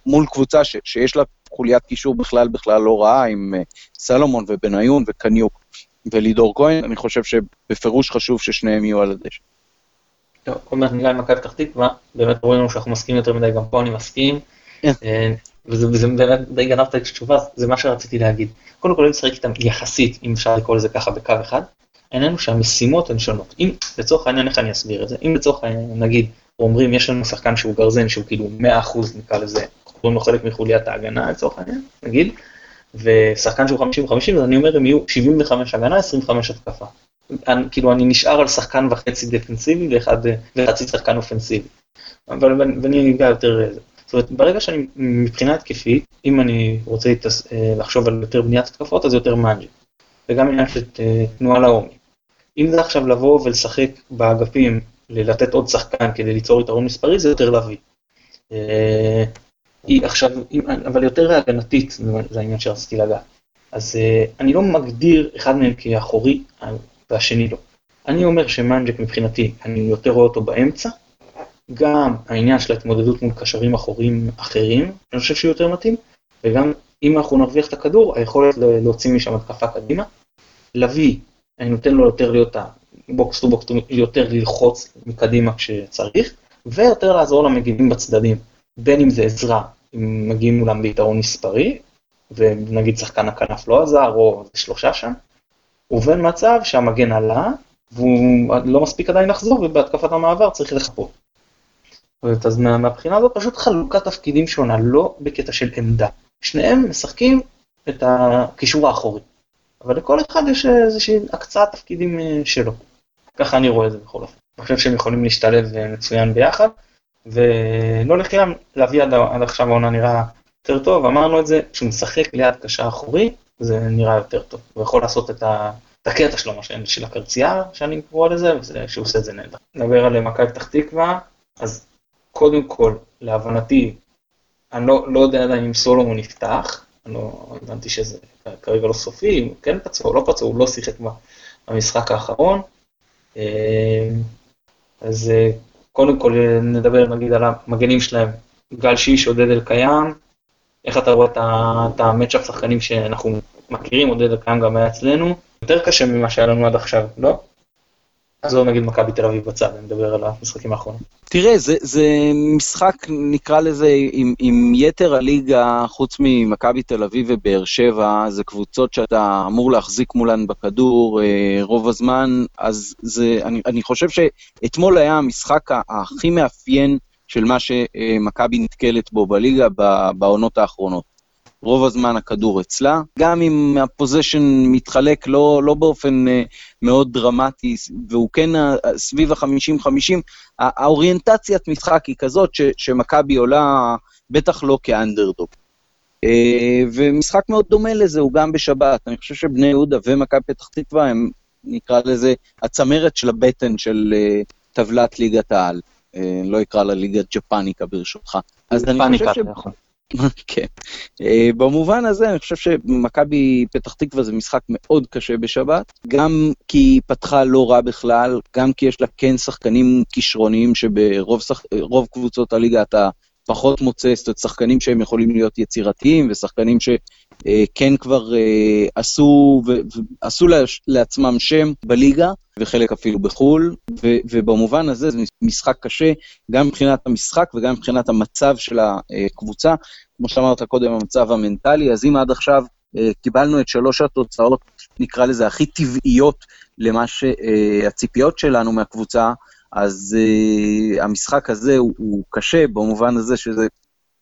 מול קבוצה ש, שיש לה חוליית קישור בכלל בכלל לא רעה, עם אה, סלומון ובניון וקניוק ולידור כהן, אני חושב שבפירוש חשוב ששניהם יהיו על הדשא. טוב, עוד מעט ניגע למכבי פתח תקווה, באמת רואים שאנחנו מסכימים יותר מדי, גם פה אני מסכים. כן. אה, וזה באמת די גנבת את התשובה, זה מה שרציתי להגיד. קודם כל, משחק איתם יחסית, אם אפשר לקרוא לזה ככה, בקו אחד. העניין הוא שהמשימות הן שונות. אם, לצורך העניין, איך אני אסביר את זה? אם לצורך העניין, נגיד, אומרים יש לנו שחקן שהוא גרזן שהוא כאילו 100% נקרא לזה, קוראים לו חלק מחוליית ההגנה לצורך העניין, נגיד, ושחקן שהוא 50-50 אז אני אומר הם יהיו 75 הגנה 25 התקפה. אני, כאילו אני נשאר על שחקן וחצי דפנסיבי ואחד, וחצי שחקן אופנסיבי. אבל ואני אגע יותר, זאת אומרת ברגע שאני מבחינה התקפית, אם אני רוצה לתס, אה, לחשוב על יותר בניית התקפות אז זה יותר מאנג'י. וגם עניין של אה, תנועה לעומק. אם זה עכשיו לבוא ולשחק באגפים, לתת עוד שחקן כדי ליצור יתרון מספרי, זה יותר להביא. אה, היא עכשיו, אבל יותר הגנתית, זה העניין שרציתי לגעת. אז אני לא מגדיר אחד מהם כאחורי והשני לא. אני אומר שמנג'ק מבחינתי, אני יותר רואה אותו באמצע, גם העניין של ההתמודדות מול קשרים אחוריים אחרים, אני חושב שהוא יותר מתאים, וגם אם אנחנו נרוויח את הכדור, היכולת להוציא משם התקפה קדימה. לביא, אני נותן לו יותר להיות ה box to box, יותר ללחוץ מקדימה כשצריך, ויותר לעזור למגיבים בצדדים, בין אם זה עזרה, אם מגיעים מולם ביתרון מספרי, ונגיד שחקן הכנף לא עזר, או שלושה שם, ובין מצב שהמגן עלה, והוא לא מספיק עדיין לחזור, ובהתקפת המעבר צריך לחפות. אז מהבחינה הזאת פשוט חלוקת תפקידים שונה, לא בקטע של עמדה. שניהם משחקים את הקישור האחורי. אבל לכל אחד יש איזושהי הקצאת תפקידים אה, שלו. ככה אני רואה את זה בכל אופן. אני חושב שהם יכולים להשתלב אה, מצוין ביחד, ולא לחינם, להביא עד, עד עכשיו העונה נראה יותר טוב, אמרנו את זה, כשהוא משחק ליד קשר אחורי, זה נראה יותר טוב. הוא יכול לעשות את, ה, את הקטע שלו, של הקרצייה, שאני קורא לזה, ושהוא עושה את זה נהדר. נדבר על מכבי פתח תקווה, אז קודם כל, להבנתי, אני לא, לא יודע עדיין אם סולומון יפתח, אני לא הבנתי שזה כרגע לא סופי, אם כן פצוע או לא פצוע, הוא לא שיחק במשחק האחרון. אה, אז אה, קודם כל נדבר נגיד על המגנים שלהם, גל שיש, עודד אלקיים, איך אתה רואה את המצ'אפ שחקנים שאנחנו מכירים, עודד אלקיים גם היה אצלנו, יותר קשה ממה שהיה לנו עד עכשיו, לא? עזוב נגיד מכבי תל אביב בצד, אני מדבר על המשחקים האחרונים. תראה, זה, זה משחק, נקרא לזה, עם, עם יתר הליגה, חוץ ממכבי תל אביב ובאר שבע, זה קבוצות שאתה אמור להחזיק מולן בכדור אה, רוב הזמן, אז זה, אני, אני חושב שאתמול היה המשחק הכי מאפיין של מה שמכבי נתקלת בו בליגה בעונות האחרונות. רוב הזמן הכדור אצלה, גם אם הפוזיישן מתחלק לא, לא באופן uh, מאוד דרמטי, והוא כן uh, סביב ה-50-50, האוריינטציית משחק היא כזאת ש, שמכבי עולה בטח לא כאנדרדוג. Uh, ומשחק מאוד דומה לזה הוא גם בשבת. אני חושב שבני יהודה ומכבי פתח תקווה הם, נקרא לזה, הצמרת של הבטן של uh, טבלת ליגת העל. Uh, לא אקרא לה ליגת ג'פניקה ברשותך. אז אני חושב ש... כן. אה, במובן הזה אני חושב שמכבי פתח תקווה זה משחק מאוד קשה בשבת, גם כי היא פתחה לא רע בכלל, גם כי יש לה כן שחקנים כישרוניים שברוב שח... קבוצות הליגה אתה פחות מוצא, זאת אומרת שחקנים שהם יכולים להיות יצירתיים ושחקנים שכן כבר אה, עשו, ועשו לעצמם שם בליגה וחלק אפילו בחו"ל, ובמובן הזה זה משחק קשה, גם מבחינת המשחק וגם מבחינת המצב של הקבוצה. כמו שאמרת קודם, המצב המנטלי, אז אם עד עכשיו אה, קיבלנו את שלוש התוצאות, נקרא לזה, הכי טבעיות למה שהציפיות שלנו מהקבוצה, אז uh, המשחק הזה הוא, הוא קשה במובן הזה שזה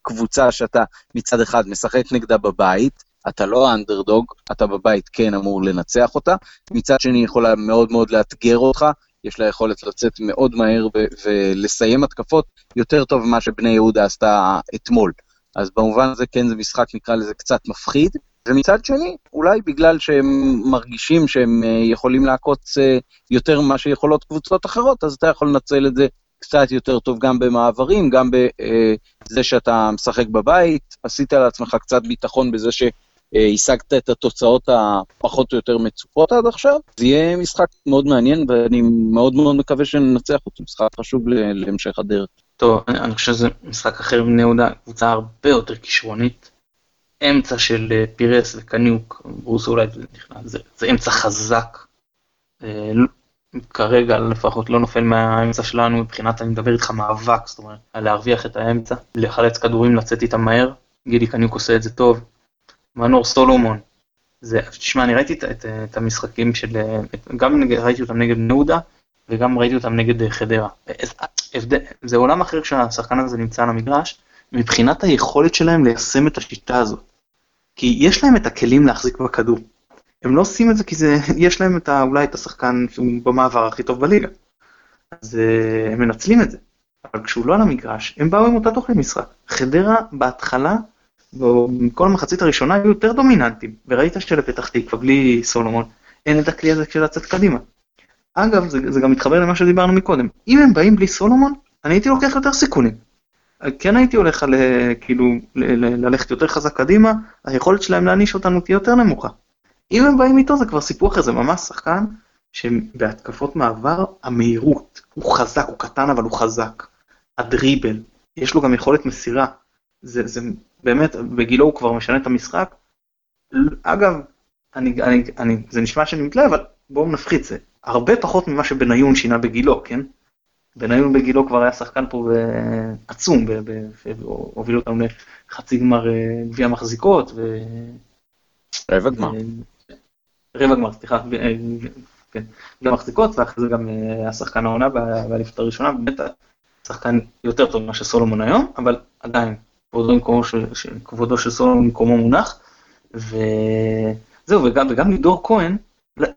קבוצה שאתה מצד אחד משחק נגדה בבית, אתה לא האנדרדוג, אתה בבית כן אמור לנצח אותה, מצד שני יכולה מאוד מאוד לאתגר אותך, יש לה יכולת לצאת מאוד מהר ולסיים התקפות יותר טוב ממה שבני יהודה עשתה אתמול. אז במובן הזה כן זה משחק, נקרא לזה, קצת מפחיד. ומצד שני, אולי בגלל שהם מרגישים שהם אה, יכולים לעקוץ אה, יותר ממה שיכולות קבוצות אחרות, אז אתה יכול לנצל את זה קצת יותר טוב גם במעברים, גם בזה אה, שאתה משחק בבית, עשית לעצמך קצת ביטחון בזה שהשגת את התוצאות הפחות או יותר מצופות עד עכשיו. זה יהיה משחק מאוד מעניין, ואני מאוד מאוד מקווה שננצח אותו, משחק חשוב להמשך הדרך. טוב, אני, אני חושב שזה משחק אחר בבני יהודה, קבוצה הרבה יותר כישרונית. אמצע של אה, פירס וקניוק, ברוס אולי נכנס, זה, זה אמצע חזק. אה, כרגע לפחות לא נופל מהאמצע שלנו מבחינת, אני מדבר איתך מאבק, זאת אומרת, להרוויח את האמצע, לחלץ כדורים, לצאת איתם מהר, גידי קניוק עושה את זה טוב. מנור סולומון, זה, תשמע, אני ראיתי את, את, את המשחקים של, גם ראיתי אותם נגד בני יהודה, וגם ראיתי אותם נגד חדרה. הבדל, זה עולם אחר כשהשחקן הזה נמצא על המגרש, מבחינת היכולת שלהם ליישם את השיטה הזאת. כי יש להם את הכלים להחזיק בכדור. הם לא עושים את זה כי זה, (laughs) יש להם את ה, אולי את השחקן שהוא במעבר הכי טוב בליגה. אז uh, הם מנצלים את זה. אבל כשהוא לא על המגרש, הם באו עם אותה תוכנית משחק. חדרה בהתחלה, בכל המחצית הראשונה היו יותר דומיננטים, וראית שלפתח תקווה בלי סולומון, אין את הכלי הזה של לצאת קדימה. אגב, זה, זה גם מתחבר למה שדיברנו מקודם, אם הם באים בלי סולומון, אני הייתי לוקח יותר סיכונים. כן הייתי הולך על, כאילו, ללכת יותר חזק קדימה, היכולת שלהם להעניש אותנו תהיה יותר נמוכה. אם הם באים איתו זה כבר סיפור אחר, זה ממש שחקן שבהתקפות מעבר, המהירות, הוא חזק, הוא קטן אבל הוא חזק. הדריבל, יש לו גם יכולת מסירה. זה, זה באמת, בגילו הוא כבר משנה את המשחק. אגב, אני, אני, אני, זה נשמע שאני מתלהב, אבל בואו נפחית זה. הרבה פחות ממה שבניון שינה בגילו, כן? בניון בגילו כבר היה שחקן פה עצום, והוביל אותנו לחצי גמר אה, גביע מחזיקות. ו... רבע גמר. רבע גמר, סליחה, אה, כן, גם מחזיקות, ואחרי זה גם היה אה, שחקן העונה באליפות הראשונה, באמת שחקן יותר טוב ממה שסולומון היום, אבל עדיין, כבודו של סולומון במקומו מונח, וזהו, וגם, וגם לידור כהן,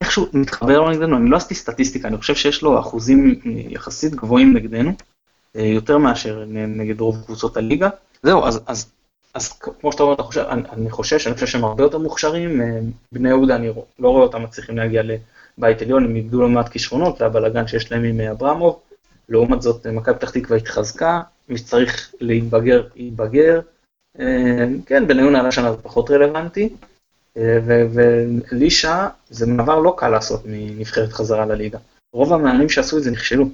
איכשהו מתחבר לו נגדנו, אני לא עשיתי סטטיסטיקה, אני חושב שיש לו אחוזים יחסית גבוהים נגדנו, אה, יותר מאשר נגד רוב קבוצות הליגה. זהו, אז, אז, אז כמו שאתה אומר, אתה חושב, אני, אני חושש, אני חושב שהם הרבה יותר מוכשרים, אה, בני יהודה, אני לא רואה אותם מצליחים להגיע לבית עליון, הם איבדו לא מעט כישרונות, והבלאגן שיש להם עם אברמוב. לעומת זאת, מכבי פתח תקווה התחזקה, מי שצריך להתבגר, יתבגר. אה, כן, בניון עלה שנה זה פחות רלוונטי, אה, ולישה, זה מעבר לא קל לעשות מנבחרת חזרה לליגה. רוב המאמנים שעשו את זה נכשלו.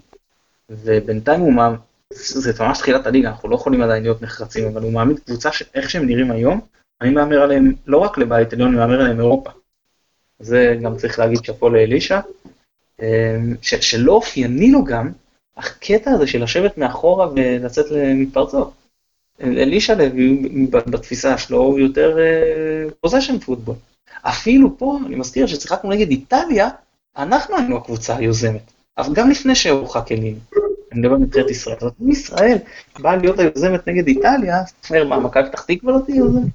ובינתיים הוא מאמין, זה ממש תחילת הליגה, אנחנו לא יכולים עדיין להיות נחרצים, אבל הוא מעמיד קבוצה שאיך שהם נראים היום, אני מהמר עליהם לא רק לבית עליון, אני מהמר עליהם אירופה. זה גם צריך להגיד שאפו לאלישע, אה, שלא אופייני לו גם הקטע הזה של לשבת מאחורה ולצאת למתפרצות. אלישע לוי בתפיסה שלו הוא יותר פוזיישן uh, פוטבול. אפילו פה, אני מזכיר ששיחקנו נגד איטליה, אנחנו היינו הקבוצה היוזמת. אבל גם לפני שהורחק אלינו. אני מדבר על ישראל. זאת אומרת, ישראל באה להיות היוזמת נגד איטליה, זאת אומרת, מה, מכבי פתח תקווה לא תהיה יוזמת?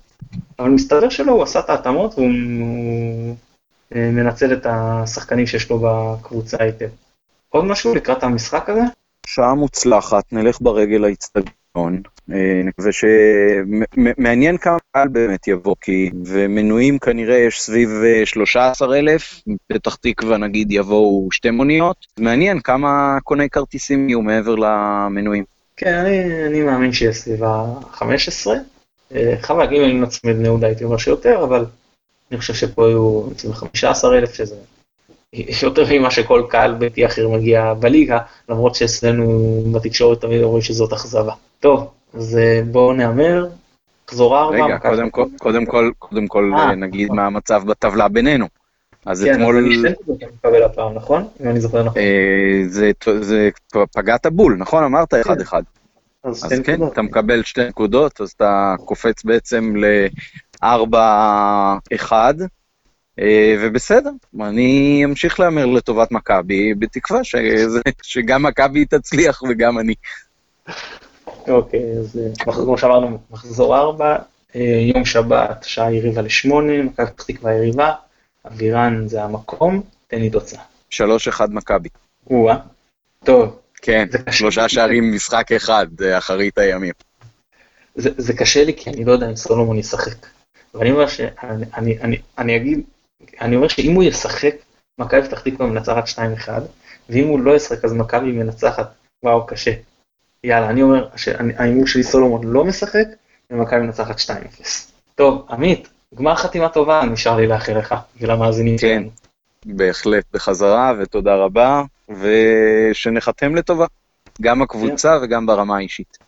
אבל מסתבר שלא, הוא עשה את ההתאמות והוא אה, מנצל את השחקנים שיש לו בקבוצה היטב. עוד משהו לקראת המשחק הזה? שעה מוצלחת, נלך ברגל לאצטדיון. אה, נקווה ש... מעניין כמה קהל באמת יבוא, כי ומנויים כנראה יש סביב 13 אה, פתח תקווה נגיד יבואו שתי מוניות, מעניין כמה קוני כרטיסים יהיו מעבר למנויים. כן, אני, אני מאמין שיהיה סביב ה-15. אה, חייב להגיד אם אני נצמיד נעודה הייתי אומר שיותר, אבל אני חושב שפה היו סביב 15 אלף, שזה יותר ממה שכל קהל ביתי אחר מגיע בליגה, למרות שאצלנו בתקשורת תמיד אומרים שזאת אכזבה. טוב, אז אה, בואו נהמר, חזור ארבע. רגע, קודם כל, קודם כל, קודם כל אה, נגיד נכון. מה המצב בטבלה בינינו. אז כן, אתמול... כן, אז אני מקבל הפעם, נכון? אם אני זוכר נכון. אה, זה, זה פגעת בול, נכון? אמרת אחד אחד. אז, אז כן, אתה מקבל שתי נקודות, אז אתה קופץ בעצם ל-4-1, אה, ובסדר, אני אמשיך להמר לטובת מכבי, בתקווה שזה, שגם מכבי תצליח וגם אני. אוקיי, אז אה, כמו שאמרנו, מחזור ארבע, אה, יום שבת, שעה יריבה לשמונה, מכבי פתח תקווה יריבה, אבירן זה המקום, תן לי תוצאה. שלוש אחד מכבי. או-אה, טוב. כן, שלושה שערים משחק אחד, אחרית הימים. זה, זה קשה לי כי אני לא יודע אם סולומון ישחק. ואני אומר שאני אני, אני, אני אגיד אני אומר שאם הוא ישחק, מכבי פתח תקווה מנצחת 2-1, ואם הוא לא ישחק אז מכבי מנצחת, וואו, קשה. יאללה, אני אומר שההימור שלי סולומון לא משחק, ומכבי מנצחת 2-0. טוב, עמית, גמר חתימה טובה נשאר לי לאחל לך ולמאזינים כן, בהחלט, בחזרה, ותודה רבה, ושנחתם לטובה, גם הקבוצה. וגם ברמה האישית.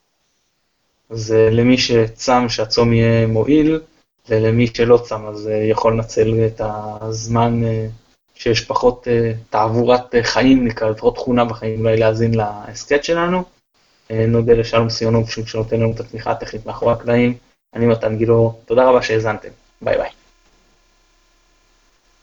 אז אה, למי שצם שהצום יהיה מועיל, ולמי שלא צם אז אה, יכול לנצל את הזמן אה, שיש פחות אה, תעבורת חיים, נקרא, לפחות תכונה בחיים, אולי להאזין להסכת שלנו. נודה לשלום סיונוב שנותן לנו את התמיכה הטכנית מאחורי הקלעים. אני מתן גילאור, תודה רבה שהאזנתם, ביי ביי.